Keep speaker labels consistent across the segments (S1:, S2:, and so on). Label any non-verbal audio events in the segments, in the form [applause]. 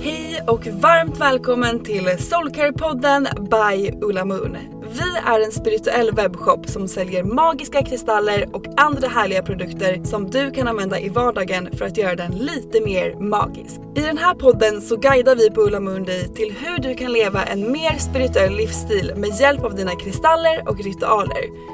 S1: Hej och varmt välkommen till Soulcare-podden by Ulla Moon. Vi är en spirituell webbshop som säljer magiska kristaller och andra härliga produkter som du kan använda i vardagen för att göra den lite mer magisk. I den här podden så guidar vi på Ulla Moon dig till hur du kan leva en mer spirituell livsstil med hjälp av dina kristaller och ritualer.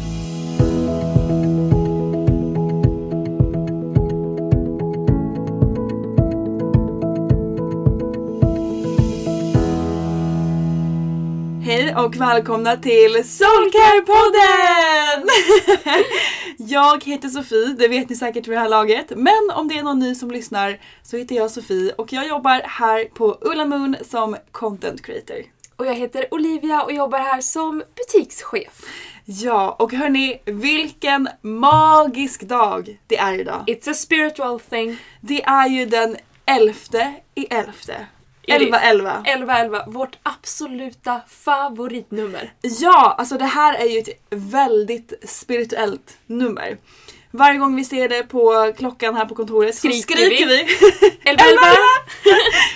S1: Hej och välkomna till Soulcare-podden! [laughs] jag heter Sofie, det vet ni säkert vid det här laget. Men om det är någon ny som lyssnar så heter jag Sofie och jag jobbar här på Ulla Moon som content creator.
S2: Och jag heter Olivia och jobbar här som butikschef.
S1: Ja, och hörni, vilken magisk dag det är idag.
S2: It's a spiritual thing.
S1: Det är ju den elfte i elfte. 11-11.
S2: 11-11, vårt absoluta favoritnummer.
S1: Ja, alltså det här är ju ett väldigt spirituellt nummer. Varje gång vi ser det på klockan här på kontoret
S2: Skriker
S1: så skriker vi.
S2: vi. [laughs] 11-11!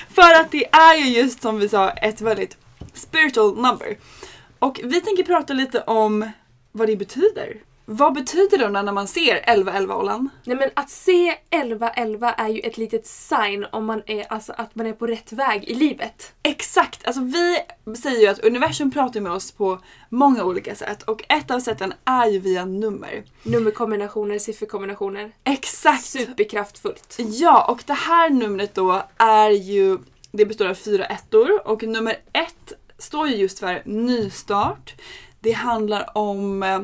S2: [laughs]
S1: För att det är ju just som vi sa ett väldigt spiritual number. Och vi tänker prata lite om vad det betyder. Vad betyder det då när man ser 11-11 Ollan?
S2: Nej men att se 11-11 är ju ett litet sign om man är, alltså, att man är på rätt väg i livet.
S1: Exakt! Alltså vi säger ju att universum pratar med oss på många olika sätt och ett av sätten är ju via nummer.
S2: Nummerkombinationer, sifferkombinationer.
S1: Exakt!
S2: Superkraftfullt.
S1: Ja, och det här numret då är ju, det består av fyra ettor och nummer ett står ju just för nystart. Det handlar om, eh,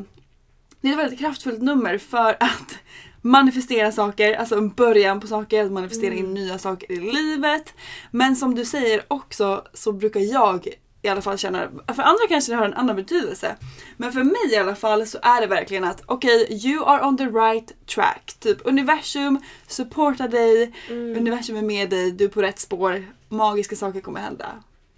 S1: det är ett väldigt kraftfullt nummer för att manifestera saker, alltså en början på saker, att manifestera in nya saker i livet. Men som du säger också så brukar jag i alla fall känna, för andra kanske det har en annan betydelse. Men för mig i alla fall så är det verkligen att okej, okay, you are on the right track. Typ universum supportar dig, universum är med dig, du är på rätt spår, magiska saker kommer hända.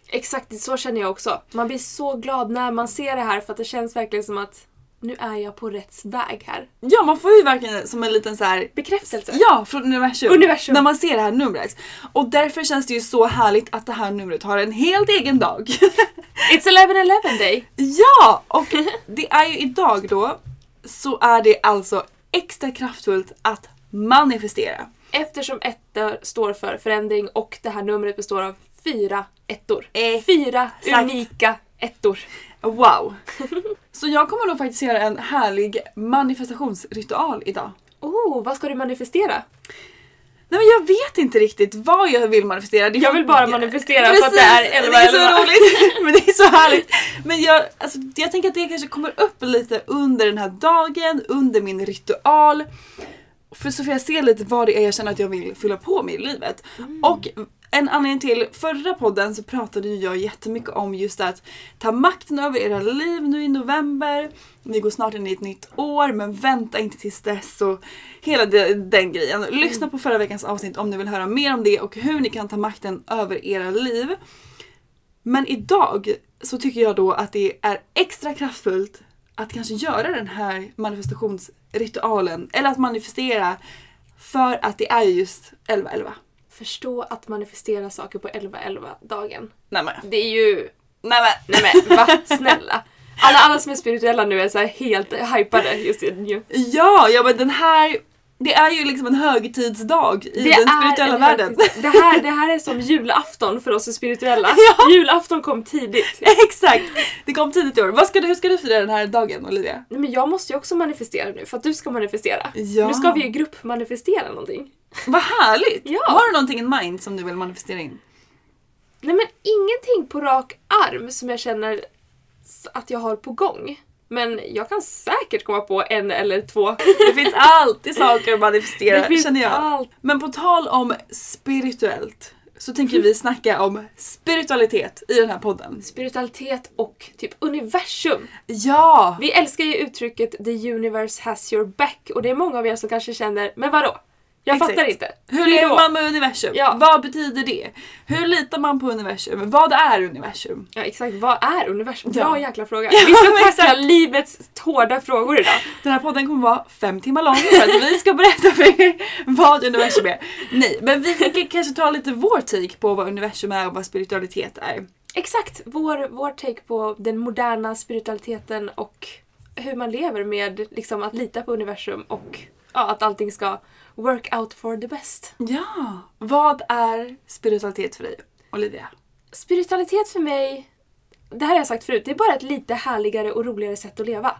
S2: Exakt så känner jag också. Man blir så glad när man ser det här för att det känns verkligen som att nu är jag på rätt väg här.
S1: Ja, man får ju verkligen som en liten så här
S2: Bekräftelse.
S1: Ja, från universum.
S2: Universum.
S1: När man ser det här numret. Och därför känns det ju så härligt att det här numret har en helt egen dag. [laughs]
S2: It's 11-11 day.
S1: ja! Och [laughs] det är ju idag då så är det alltså extra kraftfullt att manifestera.
S2: Eftersom ettor står för förändring och det här numret består av fyra ettor.
S1: Eh,
S2: Fyra
S1: exakt.
S2: unika ettor.
S1: Wow! [laughs] Så jag kommer nog faktiskt göra en härlig manifestationsritual idag.
S2: Oh, vad ska du manifestera?
S1: Nej men jag vet inte riktigt vad jag vill manifestera. Det
S2: Jag vill bara manifestera för att det är 11,
S1: Det är så
S2: 11.
S1: roligt, [laughs] [laughs] men det är så härligt. Men jag, alltså, jag tänker att det kanske kommer upp lite under den här dagen, under min ritual. För så får jag se lite vad det är jag känner att jag vill fylla på med i livet.
S2: Mm.
S1: Och en anledning till förra podden så pratade ju jag jättemycket om just att ta makten över era liv nu i november. Vi går snart in i ett nytt år men vänta inte tills dess och hela den grejen. Lyssna på förra veckans avsnitt om ni vill höra mer om det och hur ni kan ta makten över era liv. Men idag så tycker jag då att det är extra kraftfullt att kanske göra den här manifestationsritualen eller att manifestera för att det är just 11-11.
S2: Förstå att manifestera saker på 11-11-dagen.
S1: Nej men.
S2: Det är ju...
S1: Nej men.
S2: Nej men va? Snälla. Alla, alla som är spirituella nu är så helt hypade just nu.
S1: Ja, ja men den här det är ju liksom en högtidsdag i
S2: Det
S1: den spirituella
S2: en
S1: världen.
S2: Det här, det här är som julafton för oss spirituella. [laughs]
S1: Ja.
S2: Julafton kom tidigt. [laughs]
S1: Exakt! Det kom tidigt i år. Vad ska du, hur ska du fira den här dagen Olivia?
S2: Nej, men jag måste ju också manifestera nu för att du ska manifestera.
S1: Ja.
S2: Nu ska vi ju gruppmanifestera någonting.
S1: Vad härligt!
S2: Ja.
S1: Har du någonting in mind som du vill manifestera in?
S2: Nej men ingenting på rak arm som jag känner att jag har på gång. Men jag kan säkert komma på en eller två.
S1: Det finns alltid saker att manifestera
S2: Det finns
S1: känner jag.
S2: allt.
S1: Men på tal om spirituellt så tänker vi snacka om spiritualitet i den här podden.
S2: Spiritualitet och typ universum.
S1: Ja!
S2: Vi älskar ju uttrycket the universe has your back och det är många av er som kanske känner, men vadå? Jag
S1: Exakt.
S2: fattar inte.
S1: Hur lever man med universum?
S2: Ja.
S1: Vad betyder det? Hur litar man på universum? Vad är universum?
S2: Ja exakt, vad är universum? Bra
S1: Ja.
S2: jäkla fråga.
S1: Ja,
S2: Vi ska
S1: exakt.
S2: livets hårda frågor idag.
S1: Den här podden kommer vara fem timmar lång för att vi ska berätta för er vad universum är. Nej, men vi tänker kanske ta lite vår take på vad universum är och vad spiritualitet är.
S2: Exakt, vår, vår take på den moderna spiritualiteten och hur man lever med liksom, att lita på universum och ja, att allting ska work out for the best.
S1: Ja, vad är spiritualitet för dig, Olivia?
S2: Spiritualitet för mig, det här har jag sagt förut, det är bara ett lite härligare och roligare sätt att leva.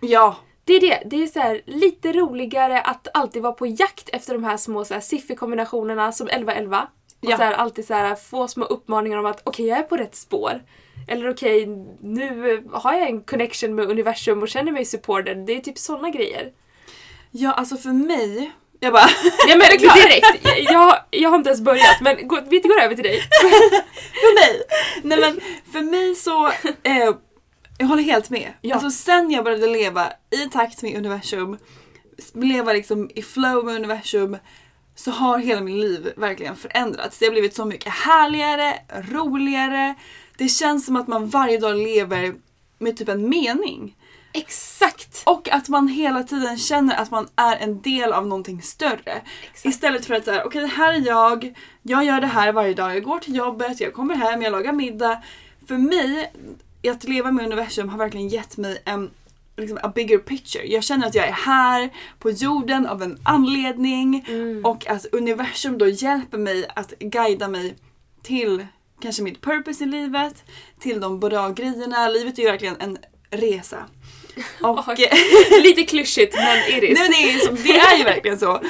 S1: Ja,
S2: Det är det. Det är så här, lite roligare att alltid vara på jakt efter de här små så här, sifferkombinationerna som 11-11. Och
S1: Ja.
S2: så här, alltid så här, få små uppmaningar om att okej, jag är på rätt spår. Eller okej, nu har jag en connection med universum och känner mig supported. Det är typ såna grejer.
S1: Ja alltså för mig, jag bara
S2: Ja men direkt, jag, jag, har inte ens börjat men gå, vi går över till dig. [laughs]
S1: för mig! Nej men för mig så, eh, jag håller helt med.
S2: Ja.
S1: Alltså sen jag började leva i takt med universum, leva liksom i flow med universum, så har hela mitt liv verkligen förändrats. Det har blivit så mycket härligare, roligare. Det känns som att man varje dag lever med typ en mening.
S2: Exakt!
S1: Och att man hela tiden känner att man är en del av någonting större. Istället för att säga, okej här är jag, jag gör det här varje dag, jag går till jobbet, jag kommer hem, jag lagar middag. För mig, att leva med universum har verkligen gett mig en liksom, a bigger picture. Jag känner att jag är här på jorden av en anledning och att universum då hjälper mig att guida mig till kanske mitt purpose i livet, till de bra grejerna. Livet är ju verkligen en resa. Och,
S2: Oj. [laughs] Lite klyschigt men it is.
S1: Nej, men det, är ju verkligen så.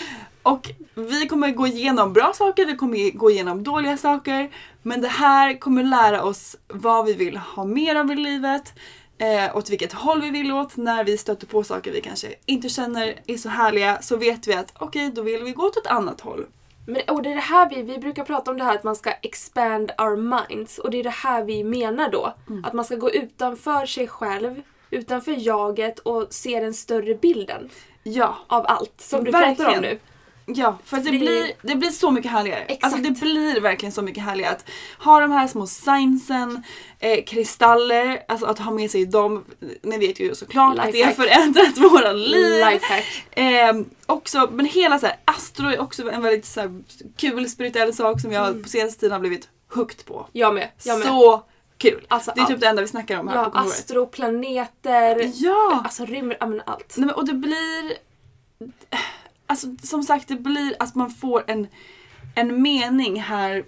S1: Och vi kommer gå igenom bra saker, vi kommer gå igenom dåliga saker. Men det här kommer lära oss vad vi vill ha mer av i livet. Eh, åt vilket håll vi vill åt. När vi stöter på saker vi kanske inte känner är så härliga så vet vi att okej, då vill vi gå åt ett annat håll.
S2: Men och det är det här vi, vi brukar prata om det här att man ska expand our minds och det är det här vi menar då.
S1: Mm.
S2: Att man ska gå utanför sig själv, utanför jaget och se den större bilden
S1: Ja,
S2: av allt som du pratar om
S1: Verkligen.
S2: nu.
S1: Ja, för att det, blir, det blir så mycket härligare.
S2: Exakt.
S1: Alltså det blir verkligen så mycket härligare att ha de här små signsen, eh, kristaller, alltså att ha med sig dem. Ni vet ju såklart att det har
S2: Lifehack.
S1: förändrat [laughs] våra liv.
S2: Lifehack.
S1: Eh, också, men hela så här, astro är också en väldigt så här, kul spirituell sak som jag
S2: Mm.
S1: på senaste tiden har blivit hooked på.
S2: Jag med. Jag med.
S1: Så kul!
S2: Alltså,
S1: det är typ
S2: allt.
S1: det enda vi snackar om här
S2: ja,
S1: på kontoret.
S2: astro, planeter,
S1: Ja!
S2: alltså rymd, ja men allt.
S1: Nej, men, och det blir... Alltså som sagt, det blir att man får en, en mening här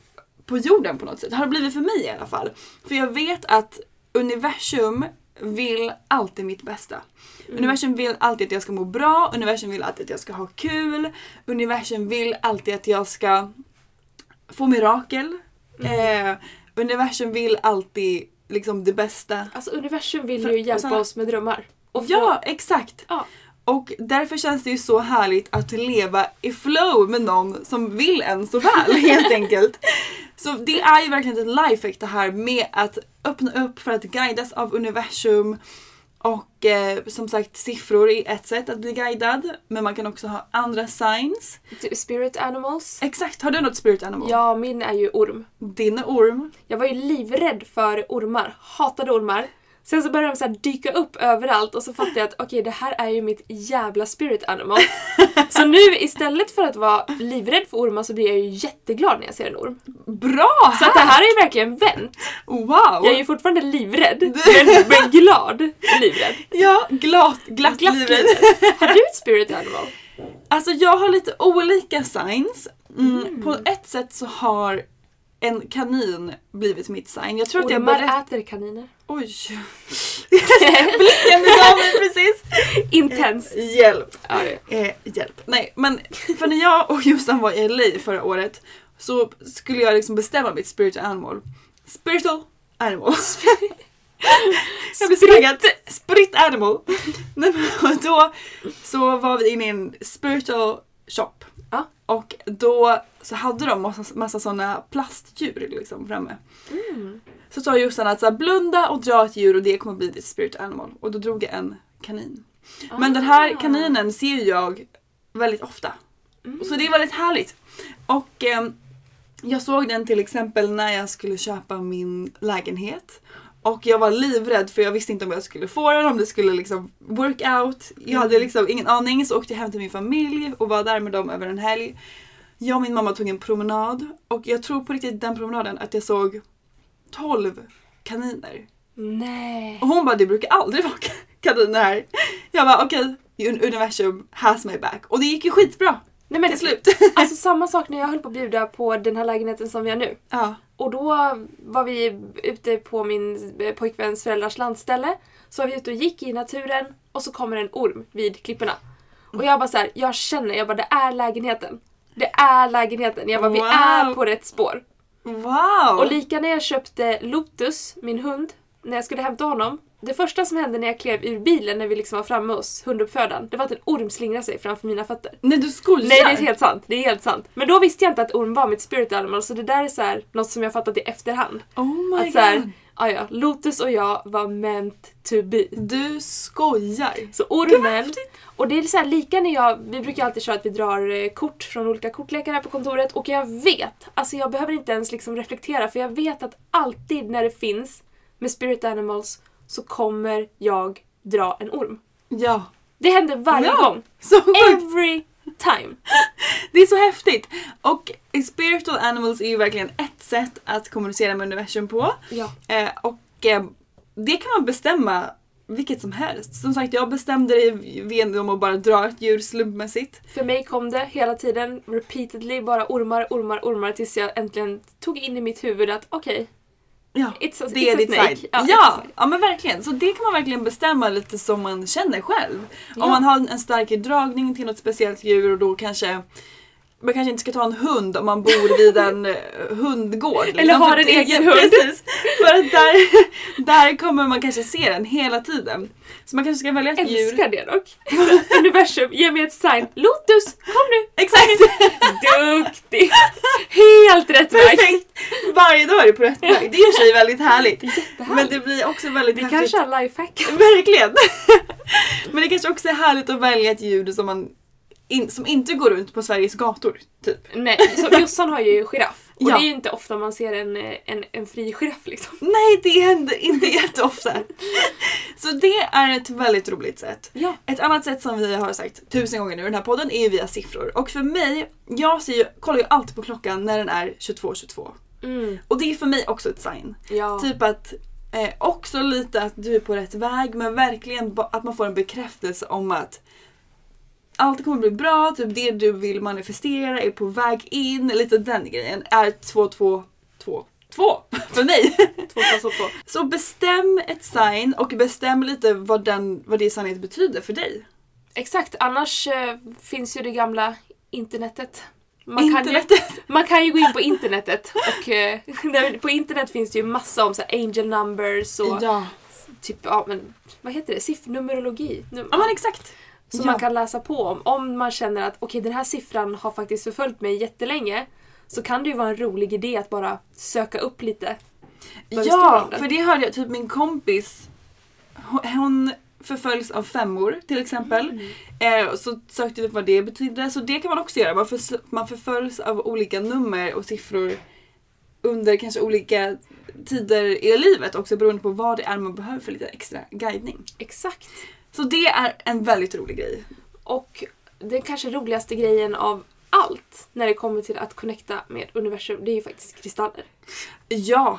S1: på jorden på något sätt. Har det blivit för mig i alla fall. För jag vet att universum vill alltid mitt bästa. Universum vill alltid att jag ska må bra, universum vill alltid att jag ska ha kul, universum vill alltid att jag ska få mirakel. Eh, universum vill alltid liksom det bästa.
S2: Alltså universum vill ju hjälpa
S1: så-
S2: oss med drömmar. Och få-
S1: Ja, exakt!
S2: ja.
S1: Och därför känns det ju så härligt att leva i flow med någon som vill en så väl [laughs] helt enkelt. Så det är ju verkligen ett lifehack det här med att öppna upp för att guidas av universum. Och eh, som sagt siffror är ett sätt att bli guidad. Men man kan också ha andra signs.
S2: Spirit animals.
S1: Exakt, har du något spirit animal?
S2: Ja, min är ju orm.
S1: Din är orm.
S2: Jag var ju livrädd för ormar. Hatade ormar. Sen så började de så dyka upp överallt och så fattade jag att okej det här är ju mitt jävla spirit animal. [laughs] så nu istället för att vara livrädd för ormar så blir jag ju jätteglad när jag ser en orm.
S1: Bra!
S2: Så att det här har ju verkligen vänt.
S1: Wow!
S2: Jag är ju fortfarande livrädd, men, men glad livrädd. [laughs]
S1: Ja, glatt, glatt,
S2: Glatt
S1: livrädd.
S2: Har du ett spirit animal?
S1: Alltså jag har lite olika signs. Mm. På ett sätt så har en kanin blivit mitt sign. Jag tror att jag
S2: Ormar
S1: berätt...
S2: äter kaniner.
S1: Oj! [laughs] Blicken du gav mig precis!
S2: Intens.
S1: Hjälp!
S2: Ja, ja.
S1: Eh, hjälp. Nej men för när jag och Jossan var i LA förra året så skulle jag liksom bestämma mitt spiritual animal. Spiritual animal. [laughs] jag blir taggad. Spirit animal. Nej, men, och då så var vi inne i en spiritual shop.
S2: Ja.
S1: Och då så hade de massa, massa sådana plastdjur liksom framme.
S2: Mm.
S1: Så sa Jossan att så här, blunda och dra ett djur och det kommer bli ditt spirit animal. Och då drog jag en kanin. Men den
S2: Ah.
S1: här kaninen ser jag väldigt ofta.
S2: Mm.
S1: Så det är väldigt härligt. Och ehm, jag såg den till exempel när jag skulle köpa min lägenhet. Och jag var livrädd för jag visste inte om jag skulle få den, om det skulle liksom work out. Jag hade
S2: Mm.
S1: liksom ingen aning så åkte jag hem till min familj och var där med dem över en helg. Jag och min mamma tog en promenad och jag tror på riktigt den promenaden att jag såg 12 kaniner.
S2: Nej.
S1: Och hon bara det brukar aldrig vara kaniner här. Jag bara okej, universum has my back. Och det gick ju skitbra
S2: Nej men
S1: till slut.
S2: alltså samma sak när jag höll på att bjuda på den här lägenheten som vi har nu.
S1: ja.
S2: Och då var vi ute på min pojkväns föräldrars landställe. Så var vi ute och gick i naturen och så kommer en orm vid klipporna. Och jag bara så här, jag känner, jag bara det är lägenheten. Det är lägenheten. Jag bara vi
S1: Wow.
S2: är på rätt spår.
S1: Wow!
S2: Och lika när jag köpte Lotus, min hund, när jag skulle hämta honom. Det första som hände när jag klev ur bilen när vi liksom var framme hos hunduppfödaren, det var att en orm slingrade sig framför mina fötter.
S1: Nej du skojar!
S2: Nej det är helt sant, det är helt sant. Men då visste jag inte att orm var mitt spirit animal så det där är så här, något som jag fattat i efterhand.
S1: Oh my
S2: Att så här,
S1: god.
S2: ah, ja, Lotus och jag var meant to be.
S1: Du skojar!
S2: Så ormen, och det är så här lika när jag, vi brukar alltid köra att vi drar eh, kort från olika kortlekar här på kontoret och jag vet, alltså jag behöver inte ens liksom reflektera för jag vet att alltid när det finns med spirit animals så kommer jag dra en orm.
S1: Ja.
S2: Det händer varje
S1: Ja,
S2: gång. [laughs]
S1: Så sjukt!
S2: Every time. [laughs]
S1: Det är så häftigt! Och spiritual animals är ju verkligen ett sätt att kommunicera med universum på.
S2: Ja.
S1: Eh, och eh, det kan man bestämma vilket som helst. Som sagt, jag bestämde det genom att bara dra ett djur slumpmässigt.
S2: För mig kom det hela tiden, repeatedly, bara ormar, ormar, ormar tills jag äntligen tog in i mitt huvud att okej,
S1: Ja,
S2: It's a-
S1: det
S2: it's
S1: är ditt side.
S2: Ja,
S1: Ja, ja, men verkligen. Så det kan man verkligen bestämma lite som man känner själv.
S2: Ja.
S1: Om man har en stark dragning till något speciellt djur och då kanske man kanske inte ska ta en hund om man bor vid en eh, hundgård. liksom.
S2: Eller har en egen hund.
S1: Precis. För att där, [laughs] där kommer man kanske se den hela tiden. Så man kanske ska välja ett djur.
S2: älskar det dock. [laughs] Universum, ge mig ett sign. Lotus, kom nu!
S1: Exakt! [laughs]
S2: Duktig! Helt rätt väg.
S1: Perfekt! Varje dag är du på rätt väg. Det är i och för sig väldigt härligt.
S2: Jättehärligt.
S1: Men det blir också väldigt
S2: Vi
S1: häftigt.
S2: kanske har lifehack.
S1: Verkligen! Men det kanske också är härligt att välja ett djur som, man in, som inte går runt på Sveriges gator. Typ.
S2: Nej, så [laughs] Jossan har ju giraff. Och
S1: Ja.
S2: det är ju inte ofta man ser en, eh, en, en fri giraff liksom.
S1: Nej, det händer inte jätteofta. Så det är ett väldigt roligt sätt.
S2: Ja.
S1: Ett annat sätt som vi har sagt tusen gånger nu i den här podden är via siffror. Och för mig, jag ser ju, kollar ju alltid på klockan när den är 22.22.
S2: Mm.
S1: Och det är för mig också ett sign.
S2: Ja.
S1: Typ att eh, också lite att du är på rätt väg men verkligen att man får en bekräftelse om att allt kommer bli bra, typ det du vill manifestera är på väg in, lite den grejen. Är 2, 2, 2, 2 för mig.
S2: Två och två.
S1: Så bestäm ett sign och bestäm lite vad, den, vad det signet betyder för dig.
S2: Exakt, annars eh, finns ju det gamla internetet. Man Kan
S1: Internetet.
S2: ju, [laughs] man kan ju gå in på internetet och eh, [laughs] där- på internet finns det ju massa om så här, angel numbers och
S1: Ja.
S2: typ, ja men vad heter det, siffrnumerologi. Num-
S1: ja men exakt.
S2: Som
S1: Ja.
S2: man kan läsa på om. Om man känner att okej den här siffran har faktiskt förföljt mig jättelänge så kan det ju vara en rolig idé att bara söka upp lite.
S1: Ja, för det hörde jag. Typ min kompis, hon- förföljs av femmor till exempel.
S2: Mm.
S1: Eh, så sökte vi vad det betydde. Så det kan man också göra. Man, förs- man förföljs av olika nummer och siffror under kanske olika tider i livet också beroende på vad det är man behöver för lite extra guidning.
S2: Exakt.
S1: Så det är en väldigt rolig grej.
S2: Och den kanske roligaste grejen av allt när det kommer till att connecta med universum, det är ju faktiskt kristaller.
S1: Ja.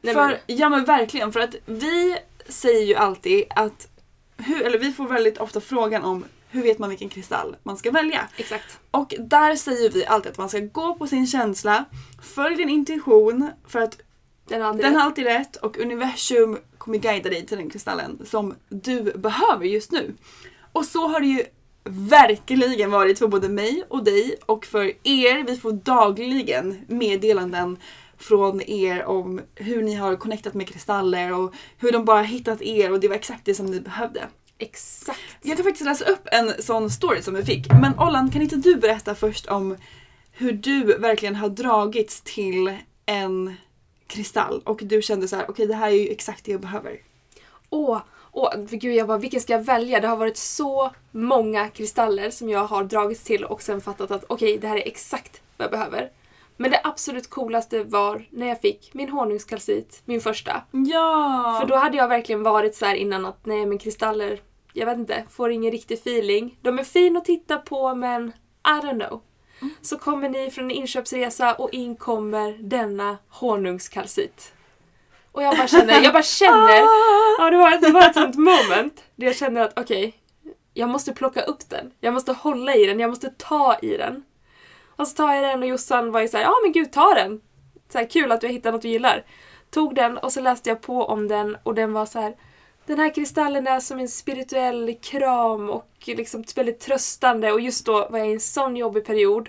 S2: Nej,
S1: för,
S2: men-
S1: Ja men verkligen för att vi säger ju alltid att, hur, eller vi får väldigt ofta frågan om hur vet man vilken kristall man ska välja?
S2: Exakt.
S1: Och där säger vi alltid att man ska gå på sin känsla, följ din intuition för att
S2: Den har aldrig
S1: den har alltid rätt och universum kommer guida dig till den kristallen som du behöver just nu. Och så har det ju verkligen varit för både mig och dig och för er. Vi får dagligen meddelanden från er om hur ni har connectat med kristaller och hur de bara hittat er och det var exakt det som ni behövde.
S2: Exakt.
S1: Jag kan faktiskt läsa upp en sån story som vi fick. Men Ollan, kan inte du berätta först om hur du verkligen har dragits till en kristall och du kände så här: okej det här är ju exakt det jag behöver.
S2: Åh, åh, gud jag bara, vilken ska jag välja? Det har varit så många kristaller som jag har dragits till och sen fattat att okej, det här är exakt vad jag behöver. Men det absolut coolaste var när jag fick min honungskalcit, min första.
S1: Ja!
S2: För då hade jag verkligen varit så här innan att nej men kristaller, jag vet inte, får ingen riktig feeling. De är fin att titta på men I don't know. Så kommer ni från en inköpsresa och in kommer denna honungskalcit. Och jag bara känner, jag bara känner, ja det var, det var ett sånt moment där jag känner att okej, jag måste plocka upp den. Jag måste hålla i den, jag måste ta i den. Och så tar jag den och Jossan var ju såhär, ja men gud ta den! Så här, kul att du har hittat något du gillar. Tog den och så läste jag på om den och den var så här. Den här kristallen är som en spirituell kram och liksom väldigt tröstande och just då var jag i en sån jobbig period.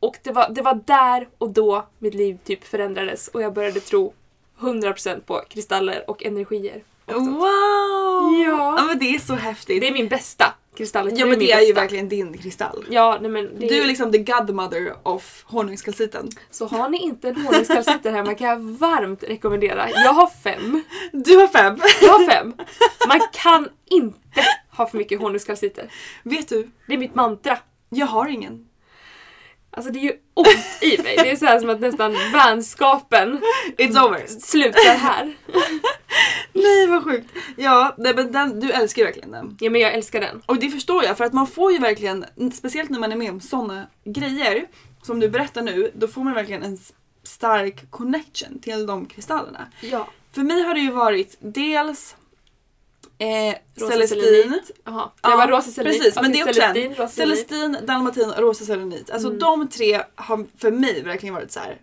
S2: Och det var, det var där och då mitt liv typ förändrades och jag började tro 100% på kristaller och energier. och.
S1: Wow!
S2: Ja.
S1: ja men det är så häftigt.
S2: Det är min bästa kristall.
S1: ja men det är ju
S2: bästa.
S1: verkligen din kristall.
S2: Ja, nej men det
S1: Du är liksom the godmother of honungskalciten.
S2: Så har ni inte en honungskalcit där hemma kan jag varmt rekommendera. Jag har fem.
S1: Du har fem.
S2: Jag har fem. Man kan inte ha för mycket honungskalciter.
S1: Vet du,
S2: Det är mitt mantra.
S1: jag har ingen.
S2: Alltså det är ju ont i mig. Det är så här som att nästan vänskapen
S1: It's over.
S2: slutar här.
S1: Nej vad sjukt. Ja, nej, men den, du älskar ju verkligen den.
S2: Ja men jag älskar den.
S1: Och det förstår jag för att man får ju verkligen, speciellt när man är med om såna grejer som du berättar nu, då får man verkligen en stark connection till de kristallerna.
S2: Ja.
S1: För mig har det ju varit dels eh,
S2: Rosa
S1: Celestin.
S2: selenit. Jaha. Det var rosa selenit.
S1: Precis, men
S2: Okej,
S1: det är också
S2: Celestin,
S1: en.
S2: rosa selenit.
S1: Celestin, dalmatin och rosa selenit. Alltså de tre har för mig verkligen varit så här.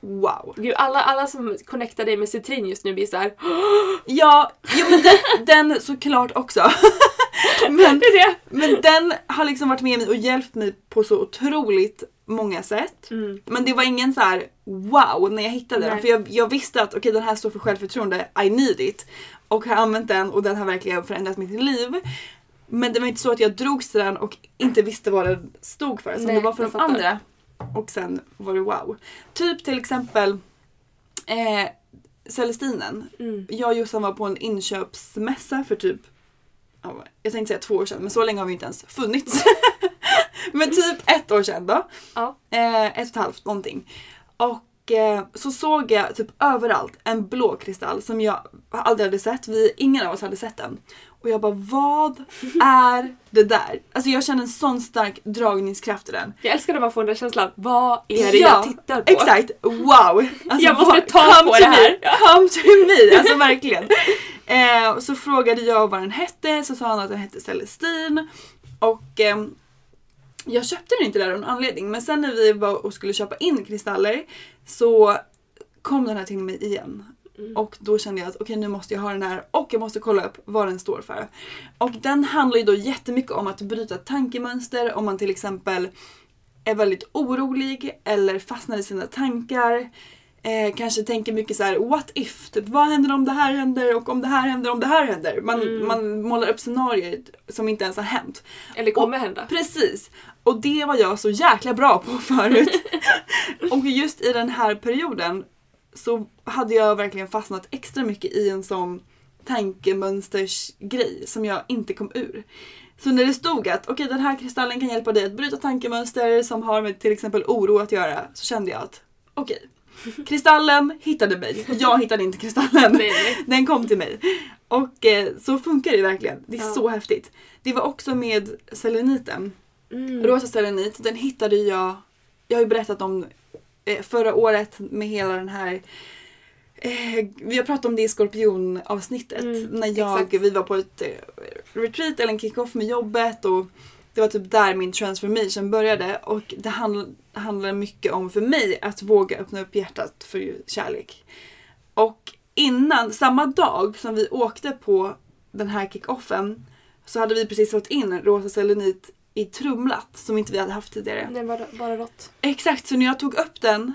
S1: wow.
S2: Gud, alla, alla som connectar dig med citrin just nu blir så här. [gasps]
S1: Ja, jo, men den, [laughs] den såklart också. [laughs] men,
S2: Det är det.
S1: men den har liksom varit med mig och hjälpt mig på så otroligt många sätt.
S2: Mm.
S1: Men det var ingen så här wow när jag hittade den.
S2: Nej.
S1: För jag, jag visste att okej den här står för självförtroende, I need it. Och har använt den och den har verkligen förändrat mitt liv. Men det var inte så att jag drogs till den och inte visste vad den stod för. Som
S2: Nej,
S1: det var för de andra. Och sen var det wow. Typ till exempel eh, Celestinen.
S2: Mm.
S1: Jag och Jossan var på en inköpsmässa för typ ja, jag tänkte säga två år sedan men så länge har vi inte ens funnits. [laughs] men typ ett år sedan då.
S2: Ja.
S1: Eh, ett och ett halvt någonting. Och så såg jag typ överallt en blå kristall som jag aldrig hade sett. Vi, ingen av oss hade sett den. Och jag bara vad [laughs] är det där? Alltså jag känner en sån stark dragningskraft i den.
S2: Jag älskar när man får den där känslan. Vad är det jag tittar på?
S1: Exakt, wow! Alltså,
S2: Jag måste ta på det här.
S1: Me, come to me! [laughs] Alltså verkligen. Eh, så frågade jag vad den hette, så sa han att den hette Celestin. Och ehm, jag köpte den inte där av någon anledning men sen när vi var och skulle köpa in kristaller så kom den här till mig igen. Och då kände jag att okej nu måste jag ha den här och jag måste kolla upp vad den står för. Och den handlar ju då jättemycket om att bryta tankemönster om man till exempel är väldigt orolig eller fastnar i sina tankar. Eh, kanske tänker mycket så här: what if? Typ, vad händer om det här händer och om det här händer om det här händer? Man, man målar upp scenarier som inte ens har hänt.
S2: Eller kommer
S1: och,
S2: hända.
S1: Precis. Och det var jag så jäkla bra på [laughs] förut. [laughs] och just i den här perioden så hade jag verkligen fastnat extra mycket i en sån tankemönstersgrej som jag inte kom ur. Så när det stod att okej den här kristallen kan hjälpa dig att bryta tankemönster som har med till exempel oro att göra så kände jag att okej, kristallen hittade mig. Jag hittade inte kristallen. Den kom till mig. Och eh, så funkar det verkligen. Det är
S2: Ja.
S1: så häftigt. Det var också med seleniten.
S2: Mm.
S1: Rosa selenit, den hittade jag, jag har ju berättat om eh, förra året med hela den här eh, vi har pratat om det i skorpionavsnittet.
S2: Mm,
S1: när jag,
S2: exakt.
S1: vi var på ett eh, retreat eller en kick-off med jobbet och det var typ där min transformation började och det handl- handlar mycket om för mig att våga öppna upp hjärtat för kärlek. Och innan, samma dag som vi åkte på den här kick-offen så hade vi precis fått in rosa selenit i trumlat som inte vi hade haft tidigare.
S2: Nej, bara, bara rått.
S1: Exakt, så när jag tog upp den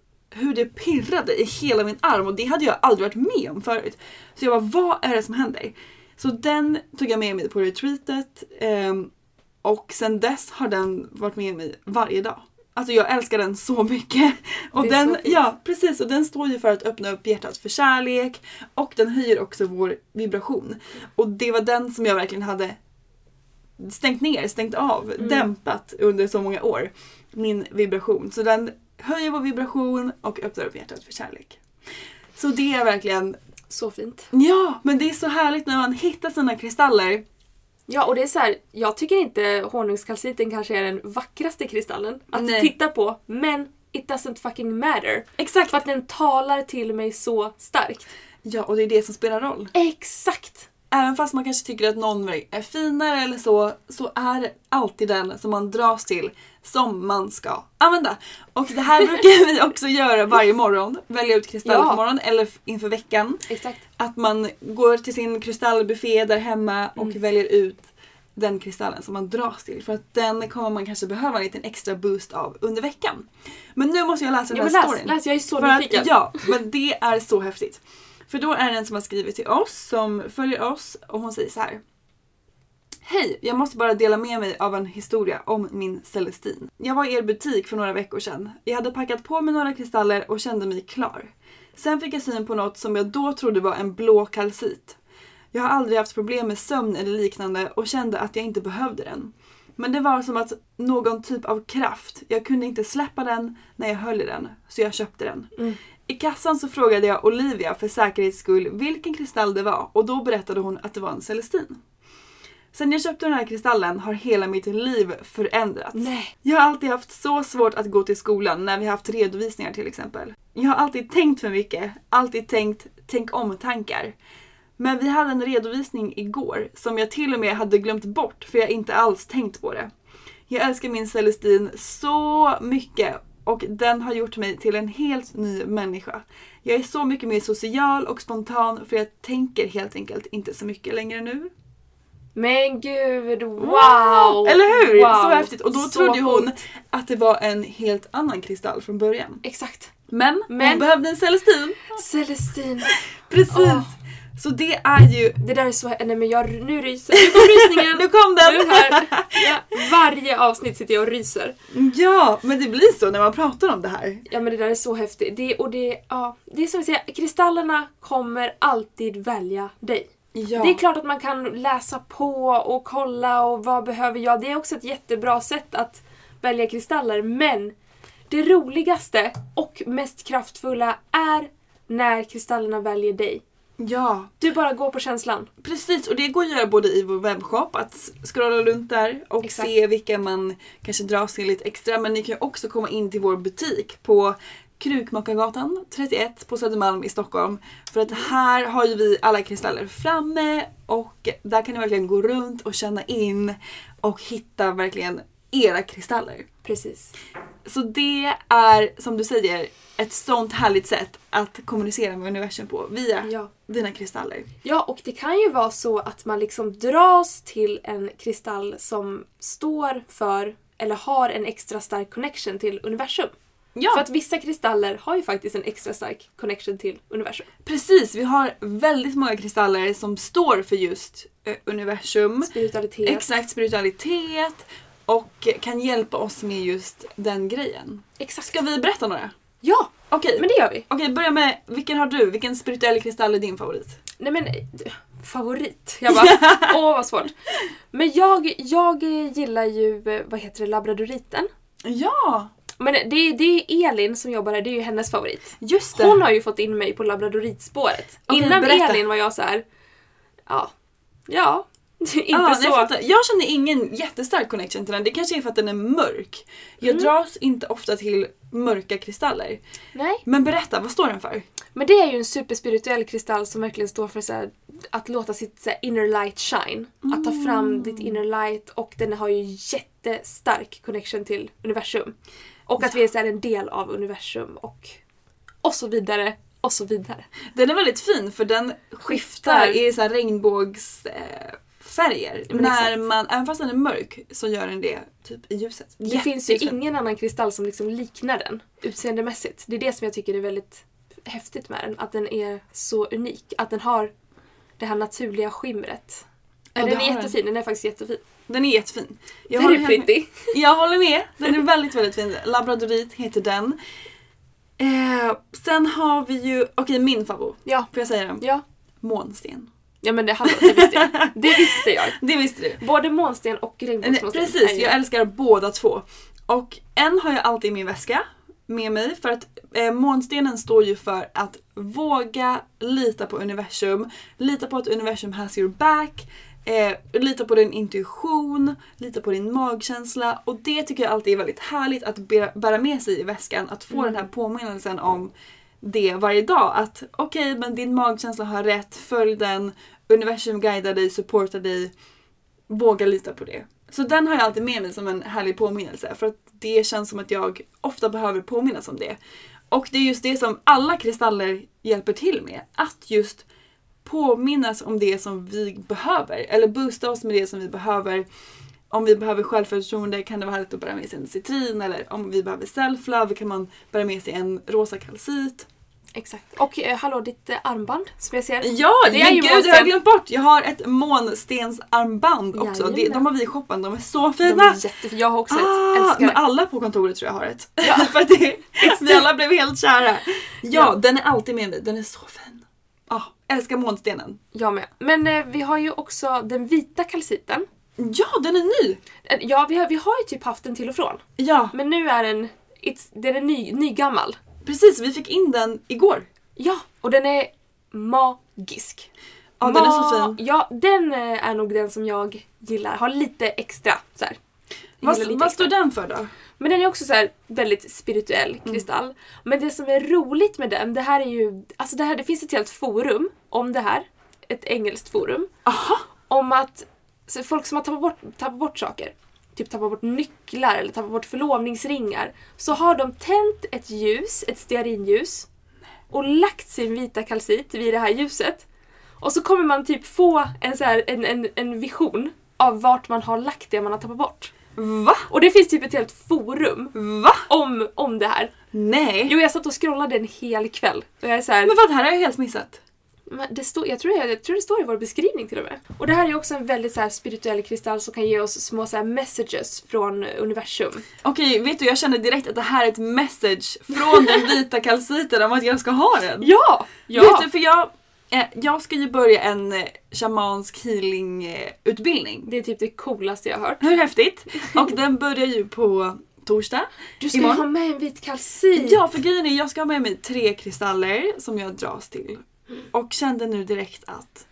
S1: hur det pirrade i hela min arm och det hade jag aldrig varit med om förut. Så jag bara, vad är det som händer? Så den tog jag med mig på retreatet ehm, och sen dess har den varit med mig varje dag. Alltså jag älskar den så mycket. Och den, ja precis, och den står ju för att öppna upp hjärtat för kärlek och den höjer också vår vibration. Och det var den som jag verkligen hade stängt ner, stängt av,
S2: Mm.
S1: dämpat under så många år. Min vibration. Så den höjer vår vibration och öppnar upp hjärtat för kärlek. Så det är verkligen,
S2: Så fint.
S1: ja men det är så härligt när man hittar sina kristaller.
S2: Ja och det är så här, jag tycker inte honungskalciten kanske är den vackraste kristallen att
S1: Nej.
S2: titta på men it doesn't fucking matter.
S1: Exakt!
S2: För att den talar till mig så starkt.
S1: Ja och det är det som spelar roll.
S2: Exakt!
S1: Även fast man kanske tycker att någon är finare eller så, så är det alltid den som man dras till som man ska använda. Och det här brukar vi också göra varje morgon. Välja ut kristaller
S2: Ja.
S1: på morgonen eller inför veckan.
S2: Exakt.
S1: Att man går till sin kristallbuffé där hemma och
S2: Mm.
S1: väljer ut den kristallen som man dras till. För att den kommer man kanske behöva en liten extra boost av under veckan. Men nu måste jag läsa
S2: Ja,
S1: den här
S2: läs,
S1: storyn.
S2: läs, jag är så
S1: att,
S2: nyfiken.
S1: ja, men det är så häftigt. För då är det en som har skrivit till oss, som följer oss och hon säger så här. Hej! Jag måste bara dela med mig av en historia om min Celestin. Jag var i er butik för några veckor sedan. Jag hade packat på mig några kristaller och kände mig klar. Sen fick jag syn på något som jag då trodde var en blå kalcit. Jag har aldrig haft problem med sömn eller liknande och kände att jag inte behövde den. Men det var som att någon typ av kraft. Jag kunde inte släppa den när jag höll i den, så jag köpte den. Mm. I kassan så frågade jag Olivia för säkerhets skull vilken kristall det var och då berättade hon att det var en Celestin. Sen jag köpte den här kristallen har hela mitt liv förändrats.
S2: Nej.
S1: Jag har alltid haft så svårt att gå till skolan när vi har haft redovisningar till exempel. Jag har alltid tänkt för mycket, alltid tänkt tänk om-tankar. Men vi hade en redovisning igår som jag till och med hade glömt bort för jag inte alls tänkt på det. Jag älskar min Celestin så mycket och den har gjort mig till en helt ny människa. Jag är så mycket mer social och spontan för jag tänker helt enkelt inte så mycket längre nu.
S2: Men gud, wow!
S1: Eller hur?
S2: Wow.
S1: Så häftigt. Och då
S2: Så
S1: trodde hon
S2: coolt.
S1: att det var en helt annan kristall från början.
S2: Exakt.
S1: Men,
S2: Men-
S1: hon behövde en Celestin.
S2: Celestine. [laughs]
S1: Precis.
S2: Åh.
S1: Så det är ju...
S2: Det där är så... Nej men jag... Nu ryser Nu kom rysningen! [laughs]
S1: Nu kom den!
S2: Nu här. Varje avsnitt sitter jag och ryser.
S1: Ja, men det blir så när man pratar om det här.
S2: Ja men det där är så häftigt. Det, och det, ja, det är som vi säger, kristallerna kommer alltid välja dig.
S1: Ja.
S2: Det är klart att man kan läsa på och kolla och vad behöver jag. Det är också ett jättebra sätt att välja kristaller men det roligaste och mest kraftfulla är när kristallerna väljer dig.
S1: Ja,
S2: Du bara går på känslan.
S1: precis. Och det går att göra både i vår webbshop, att scrolla runt där och
S2: Exakt.
S1: se vilka man kanske dras till lite extra. Men ni kan också komma in till vår butik på Krukmakargatan 31 på Södermalm i Stockholm. För att här har ju vi alla kristaller framme och där kan ni verkligen gå runt och känna in och hitta verkligen era kristaller.
S2: Precis.
S1: Så det är som du säger ett sånt härligt sätt att kommunicera med universum på via
S2: Ja.
S1: dina kristaller.
S2: Ja, och det kan ju vara så att man liksom dras till en kristall som står för eller har en extra stark connection till universum.
S1: Ja,
S2: För att vissa kristaller har ju faktiskt en extra stark connection till universum.
S1: precis. Vi har väldigt många kristaller som står för just eh, universum.
S2: Spiritualitet.
S1: Exakt spiritualitet och kan hjälpa oss med just den grejen.
S2: Exakt.
S1: Ska vi berätta några?
S2: Ja,
S1: Okej,
S2: men det gör vi.
S1: Okej, börja med vilken har du? Vilken spirituell kristall är din favorit?
S2: Nej men, favorit. Jag bara, [laughs] åh vad svårt. Men jag, jag gillar ju, vad heter det, labradoriten.
S1: Ja,
S2: Men det, det är Elin som jobbar där, det är ju hennes favorit.
S1: just det.
S2: Hon har ju fått in mig på labradoritspåret.
S1: Okej,
S2: Innan
S1: berätta.
S2: Elin var jag så här. ja, ja, [laughs] inte
S1: Ja, nej,
S2: så.
S1: jag, fattar. jag känner ingen jättestark connection till den. Det kanske är för att den är mörk. Jag
S2: Mm.
S1: dras inte ofta till mörka kristaller.
S2: Nej.
S1: Men berätta, vad står den för?
S2: Men det är ju en superspirituell kristall som verkligen står för så här, att låta sitt här, inner light shine. Att ta fram ditt inner light och den har ju jättestark connection till universum. Och att vi är så här, en del av universum och, och så vidare. Och så vidare.
S1: Den är väldigt fin för den skiftar i så här regnbågsfärger. Färger.
S2: Men
S1: När
S2: exakt.
S1: man, även fast den är mörk så gör den det typ i ljuset.
S2: Det finns ju
S1: Jättefin.
S2: ingen annan kristall som liksom liknar den utseendemässigt. Det är det som jag tycker är väldigt häftigt med den. Att den är så unik. Att den har det här naturliga skimret.
S1: Ja,
S2: den är
S1: har den.
S2: jättefin, den är faktiskt jättefin.
S1: Den är jättefin. Jag
S2: Very pretty.
S1: Jag håller med. Den är väldigt, väldigt fin. Labradorit heter den. Eh, sen har vi ju, okej min favorit.
S2: Ja.
S1: Får jag säga den?
S2: Ja.
S1: Månsten.
S2: Ja men det, hallå, det visste jag. Det [laughs] visste jag.
S1: Det visste du.
S2: Både månsten och regnbågsmånsten.
S1: Precis, jag älskar båda två. Och en har jag alltid i min väska med mig för att eh, månstenen står ju för att våga lita på universum, lita på att universum has your back, eh, lita på din intuition, lita på din magkänsla och det tycker jag alltid är väldigt härligt att bära- med sig i väskan, att få den här påminnelsen om det varje dag. Att okej, men din magkänsla har rätt, följ den, universum guidar dig, supportar dig, våga lita på det. Så den har jag alltid med mig som en härlig påminnelse för att det känns som att jag ofta behöver påminnas om det. Och det är just det som alla kristaller hjälper till med. Att just påminnas om det som vi behöver. Eller boosta oss med det som vi behöver. Om vi behöver självförtroende kan det vara härligt att bära med sig en citrin. Eller om vi behöver self-love kan man bära med sig en rosa kalcit.
S2: Exakt. Och eh, hallå, ditt eh, armband som jag ser.
S1: Ja,
S2: Det är
S1: men
S2: ju
S1: gud har
S2: månsten.
S1: jag glömt bort! Jag har ett månstensarmband också. Det, de har vi i shoppen, de är så
S2: De
S1: fina!
S2: är jättefina. Jag har också ett.
S1: Ah,
S2: Älskar
S1: men alla på kontoret tror jag har ett. [laughs] För att det, vi alla blev helt kära. [laughs] Ja,
S2: Ja.
S1: den är alltid med mig. Den är så fin. Ah, älskar månstenen.
S2: Jag med. Men eh, vi har ju också den vita kalciten.
S1: Ja, den är ny!
S2: Eh, Ja, vi har, vi har ju typ haft den till och från.
S1: Ja,
S2: Men nu är den, it's, den är ny, nygammal.
S1: precis. Vi fick in den igår.
S2: Ja, och den är magisk.
S1: Ja, den är så fin.
S2: Ja, den eh, är nog den som jag gillar. Har lite extra så här.
S1: Vad,
S2: lite
S1: vad
S2: extra.
S1: står den för då?
S2: Men den är också så här väldigt spirituell
S1: Mm.
S2: kristall. Men det som är roligt med den, det här är ju... Alltså det, här, det finns ett helt forum om det här. Ett engelskt forum.
S1: Aha!
S2: Om att så folk som har tappat bort, tappat bort saker, typ tappat bort nycklar eller tappat bort förlovningsringar, så har de tänt ett ljus, ett stearinljus, och lagt sin vita kalcit vid det här ljuset. Och så kommer man typ få en, så här, en, en, en vision av vart man har lagt det man har tappat bort.
S1: Va?
S2: Och det finns typ ett helt forum
S1: Va?
S2: om, om det här.
S1: Nej!
S2: Jo, jag satt och scrollade en hel kväll. Och jag är så här,
S1: Men vad, det här har jag helt missat.
S2: Men det står, jag, tror, jag, jag tror det står i vår beskrivning till och med. Och det här är också en väldigt så här spirituell kristall som kan ge oss små så här messages från universum.
S1: Okej, vet du jag känner direkt att det här är ett message från den [laughs] vita kalciten om att jag ska ha den.
S2: Ja! Ja!
S1: Vet du, för jag, eh, jag ska ju börja en eh, shamansk healing eh, utbildning.
S2: Det är typ det coolaste jag har hört.
S1: Hur häftigt? [laughs] Och den börjar ju på torsdag.
S2: Du ska
S1: Imorgon.
S2: ha med en vit kalcit!
S1: Ja, för grejen är jag ska ha med mig tre kristaller som jag dras till. Och kände nu direkt att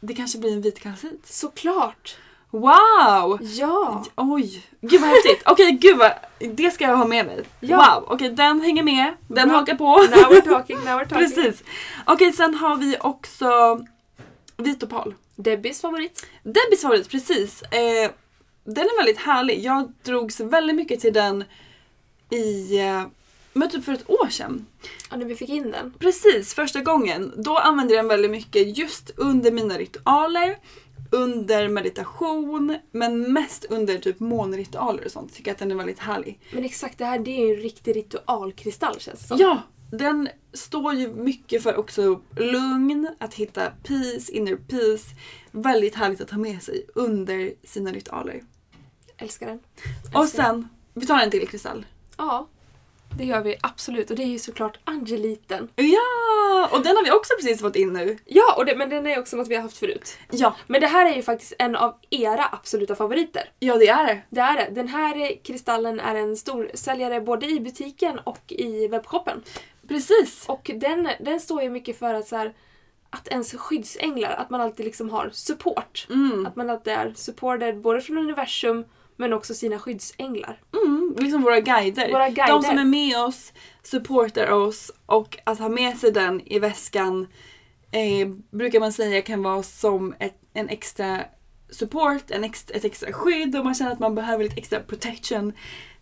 S1: det kanske blir en vit kalcit.
S2: Såklart!
S1: Wow!
S2: Ja!
S1: Oj, gud vad häftigt. Okej, gud vad, det ska jag ha med mig.
S2: Ja.
S1: Wow, okej den hänger med. Den
S2: Bra.
S1: hakar på.
S2: Now we're talking, now we're [laughs] talking.
S1: Precis. Okej, sen har vi också vit opal.
S2: Debbies favorit.
S1: Debbies favorit, precis. Eh, den är väldigt härlig. Jag drogs väldigt mycket till den i, eh, men typ för ett år sedan.
S2: Ja, när vi fick in den.
S1: Precis, första gången. Då använde jag den väldigt mycket just under mina ritualer, under meditation, men mest under typ månritualer och sånt. Tycker att den är väldigt härlig.
S2: Men exakt, det här det är ju en riktig ritualkristall känns det som.
S1: Ja, den står ju mycket för också lugn, att hitta peace, inner peace. Väldigt härligt att ha med sig under sina ritualer.
S2: Älskar den.
S1: Och
S2: Älskar den.
S1: sen, vi tar en till kristall.
S2: Ja, det gör vi absolut. Och det är ju såklart angeliten.
S1: Ja! Och den har vi också precis fått in nu.
S2: Ja, och det, men den är också något vi har haft förut.
S1: Ja,
S2: Men det här är ju faktiskt en av era absoluta favoriter.
S1: ja det är det.
S2: Det är det. Den här kristallen är en stor säljare både i butiken och i webbshoppen.
S1: Precis.
S2: Och den, den står ju mycket för att så här, att ens skyddsänglar, att man alltid liksom har support.
S1: Mm.
S2: Att man alltid är supported både från universum men också sina skyddsänglar.
S1: Mm, liksom våra guider.
S2: Våra guider.
S1: De som är med oss, supportar oss och att ha med sig den i väskan eh, brukar man säga kan vara som ett, en extra support, en extra, ett extra skydd om man känner att man behöver lite extra protection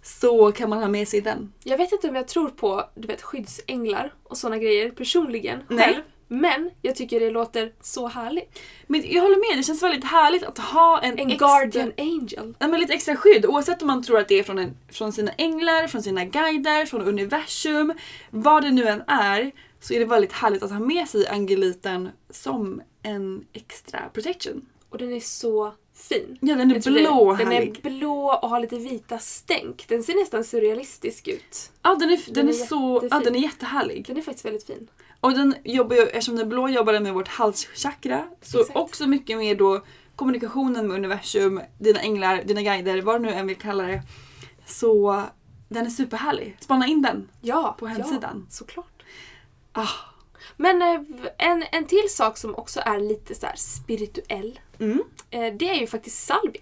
S1: så kan man ha med sig den.
S2: Jag vet inte om jag tror på du vet, skyddsänglar och såna grejer personligen
S1: Nej.
S2: själv. Men jag tycker det låter så härligt.
S1: Men jag håller med, det känns väldigt härligt att ha en,
S2: En
S1: extra,
S2: guardian angel.
S1: Ja, men lite extra skydd oavsett om man tror att det är från, en, från sina änglar, från sina guider, från universum. Vad det nu än är så är det väldigt härligt att ha med sig angeliten som en extra protection.
S2: Och den är så fin.
S1: Ja, den är
S2: Jag tror det-
S1: blå
S2: Den är blå och har lite vita stänk. Den ser nästan surrealistisk ut.
S1: Ja, den är, den
S2: Den
S1: är,
S2: är
S1: så, ja, den är jättehärlig.
S2: Den är faktiskt väldigt fin.
S1: Och den jobbar ju, eftersom den blå jobbar den med vårt halschakra. Så
S2: Exakt.
S1: också mycket med då kommunikationen med universum, dina änglar, dina guider, vad du nu än vill kalla det. Så den är superhärlig. Spana in den.
S2: Ja,
S1: På hemsidan.
S2: Ja, såklart.
S1: Ah.
S2: Men eh, en, en till sak som också är lite så här spirituell.
S1: Mm.
S2: eh, Det är ju faktiskt salvia.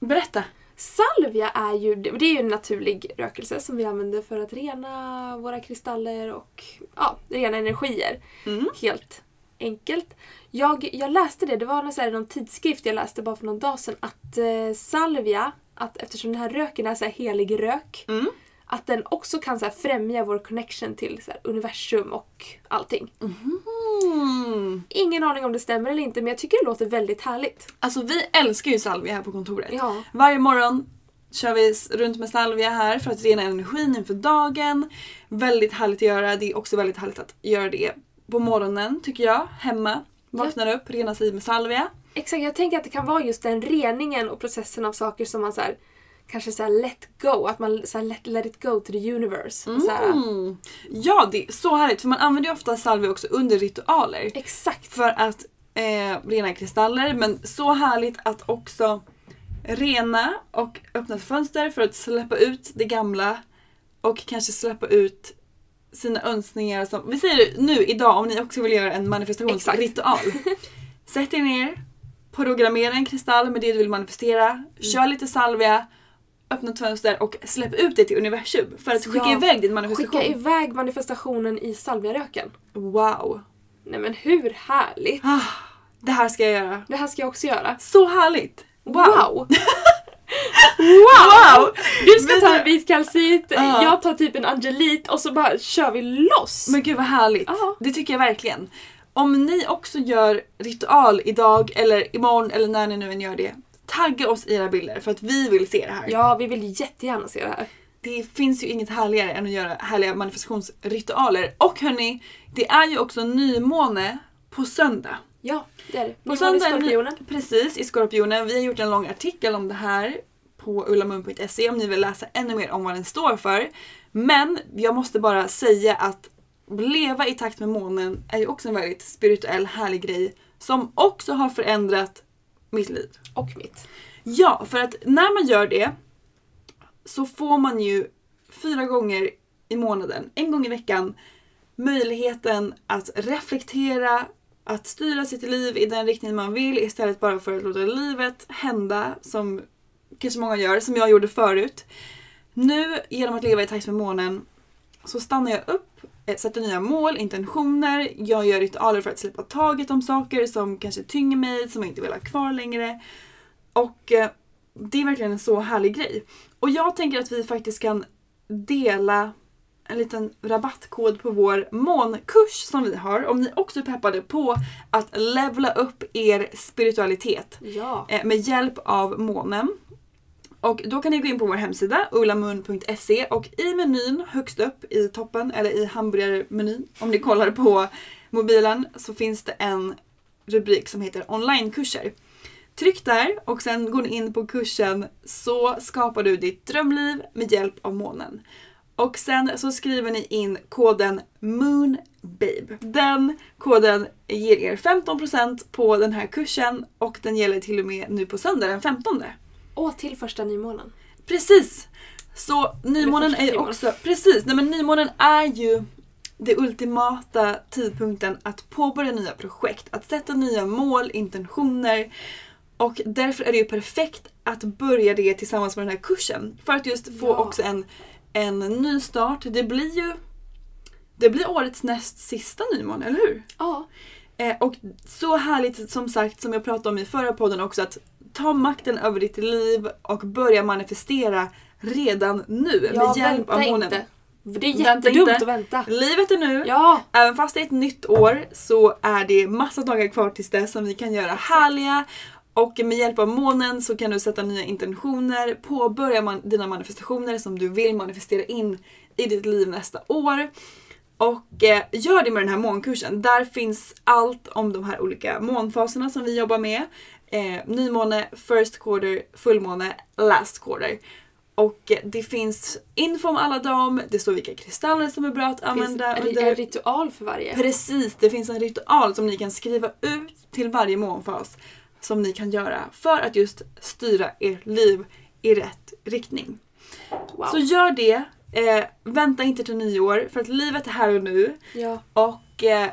S1: Berätta.
S2: Salvia är ju, det är ju en naturlig rökelse som vi använder för att rena våra kristaller och ja, rena energier.
S1: Mm.
S2: Helt enkelt. Jag, jag läste det, det var någon, här, någon tidskrift jag läste bara för någon dag sedan att eh, salvia, att eftersom den här röken är så här helig rök,
S1: Mm.
S2: Att den också kan så här, främja vår connection till så här, universum och allting.
S1: Mm.
S2: Ingen aning om det stämmer eller inte men jag tycker det låter väldigt härligt.
S1: Alltså vi älskar ju salvia här på kontoret.
S2: Ja.
S1: Varje morgon kör vi runt med salvia här för att rena energin inför dagen. Väldigt härligt att göra. Det är också väldigt härligt att göra det på morgonen tycker jag. Hemma. Vaknar upp, renar sig med salvia.
S2: Exakt, jag tänker att det kan vara just den reningen och processen av saker som man så här, kanske så här let go, att man så let, let it go to the universe. Och Så
S1: Mm. Ja, det är så härligt för man använder ju ofta salvia också under ritualer.
S2: Exakt.
S1: För att eh, rena kristaller men så härligt att också rena och öppna ett fönster för att släppa ut det gamla och kanske släppa ut sina önskningar som, vi säger nu idag om ni också vill göra en manifestationsritual. Sätt er ner, programmera en kristall med det du vill manifestera, kör lite salvia, öppna ett fönster och släpp ut det till universum för att skicka
S2: Ja.
S1: iväg din manifestation.
S2: Skicka iväg manifestationen i salviaröken.
S1: Wow!
S2: Nej men hur härligt?
S1: Ah, det här ska jag göra.
S2: Det här ska jag också göra.
S1: Så härligt! Wow!
S2: Wow! [laughs]
S1: wow!
S2: Du ska
S1: Vi-
S2: ta en vit kalcit,
S1: Ja.
S2: jag tar typ en angelit och så bara kör vi loss!
S1: Men gud vad härligt.
S2: Ja.
S1: Det tycker jag verkligen. Om ni också gör ritual idag eller imorgon eller när ni nu än gör det. Tagga oss i era bilder för att vi vill se det här.
S2: Ja, vi vill jättegärna se det här.
S1: Det finns ju inget härligare än att göra härliga manifestationsritualer. Och hörni, det är ju också nymåne på söndag.
S2: Ja, det är det.
S1: På söndag är
S2: Skorpionen.
S1: Precis, i Skorpionen. Vi har gjort en lång artikel om det här på ullamun.se om ni vill läsa ännu mer om vad den står för. Men jag måste bara säga att leva i takt med månen är ju också en väldigt spirituell härlig grej som också har förändrat mitt liv.
S2: Och mitt.
S1: Ja, för att när man gör det så får man ju fyra gånger i månaden, en gång i veckan, möjligheten att reflektera, att styra sitt liv i den riktning man vill istället bara för att låta livet hända som kanske många gör, som jag gjorde förut. Nu genom att leva i takt med månen så stannar jag upp, sätter nya mål, intentioner, jag gör ritualer för att släppa taget om saker som kanske tynger mig, som jag inte vill ha kvar längre. Och eh, det är verkligen en så härlig grej. Och jag tänker att vi faktiskt kan dela en liten rabattkod på vår månkurs som vi har. Om ni också är peppade på att levla upp er spiritualitet
S2: Ja.
S1: eh, med hjälp av månen. Och då kan ni gå in på vår hemsida ulamun.se och i menyn högst upp i toppen eller i hamburgermenyn om ni kollar på mobilen så finns det en rubrik som heter onlinekurser. Tryck där och sen går ni in på kursen så skapar du ditt drömliv med hjälp av månen. Och sen så skriver ni in koden MOONBABE. Den koden ger er 15% på den här kursen och den gäller till och med nu på söndag den 15.
S2: Och till första nymånen.
S1: Precis! Så nymånen är ju också, precis, nej men nymånen är ju det ultimata tidpunkten att påbörja nya projekt, att sätta nya mål, intentioner och därför är det ju perfekt att börja det tillsammans med den här kursen. För att just få
S2: Ja.
S1: också en, en ny start. Det blir ju det blir årets näst sista nymåne, eller hur?
S2: Ja.
S1: Eh, och så härligt som sagt som jag pratade om i förra podden också att ta makten över ditt liv och börja manifestera redan nu
S2: Ja,
S1: med hjälp av månen.
S2: inte. Det är jättedumt att vänta.
S1: Livet är nu.
S2: Ja.
S1: Även fast det är ett nytt år så är det massa dagar kvar tills dess som vi kan göra härliga och med hjälp av månen så kan du sätta nya intentioner, påbörja man dina manifestationer som du vill manifestera in i ditt liv nästa år. Och eh, gör det med den här månkursen. Där finns allt om de här olika månfaserna som vi jobbar med. Eh, nymåne, first quarter, fullmåne, last quarter. Och eh, det finns info om alla dem, det står vilka kristaller som är bra att använda.
S2: Finns en, en ritual för varje.
S1: Precis, det finns en ritual som ni kan skriva ut till varje månfas. Som ni kan göra för att just styra ert liv i rätt riktning.
S2: Wow.
S1: Så gör det. Eh, vänta inte till nyår för att livet är här och nu.
S2: Ja.
S1: Och eh,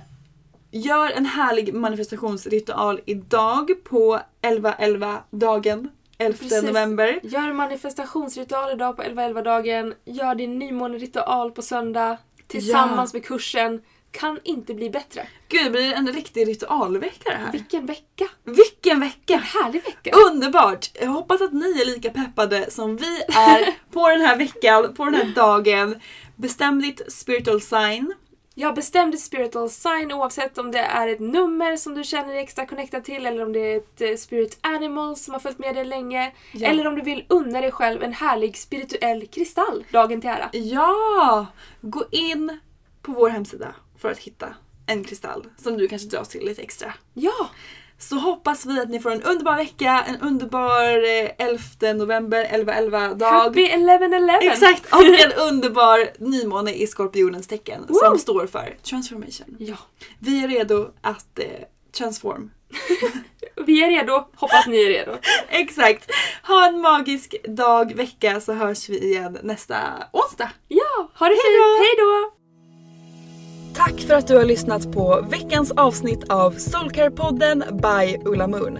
S1: gör en härlig manifestationsritual idag på 11-11 dagen 11
S2: Precis.
S1: november.
S2: Gör en manifestationsritual idag på 11-11-dagen. Gör din nymåneritual på söndag. Tillsammans med kursen. Kan inte bli bättre.
S1: Gud, det blir en riktig ritualvecka det här.
S2: Vilken vecka!
S1: Vilken vecka!
S2: Härlig vecka!
S1: Underbart! Jag hoppas att ni är lika peppade som vi är [laughs] på den här veckan, på den här dagen. Bestäm ditt spiritual sign.
S2: Jag bestämde spiritual sign oavsett om det är ett nummer som du känner dig extra connectad till eller om det är ett eh, spirit animal som har följt med dig länge.
S1: Ja.
S2: Eller om du vill unna dig själv en härlig spirituell kristall dagen till ära.
S1: Ja! Gå in på vår hemsida för att hitta en kristall som du kanske dras till lite extra.
S2: Ja!
S1: Så hoppas vi att ni får en underbar vecka, en underbar eh, 11 november, 11-11 dag.
S2: Happy 11-11!
S1: Exakt! Och [laughs] en underbar nymåne i skorpionens tecken som
S2: Woo!
S1: står för transformation.
S2: Ja.
S1: Vi är redo att eh, transform. [laughs]
S2: Vi är redo, hoppas ni är redo. [laughs]
S1: Exakt! Ha en magisk dag, vecka så hörs vi igen nästa onsdag.
S2: Ja, ha det fint!
S1: då!
S2: Hej då!
S1: Tack för att du har lyssnat på veckans avsnitt av Soulcare-podden by Ulla Moon.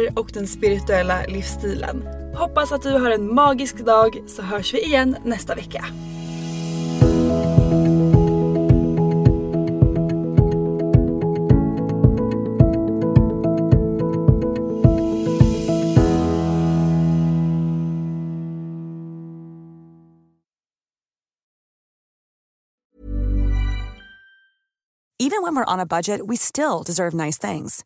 S1: och den spirituella livsstilen. Hoppas att du har en magisk dag så hörs vi igen nästa vecka.
S3: Even when we're on a budget, we still deserve nice things.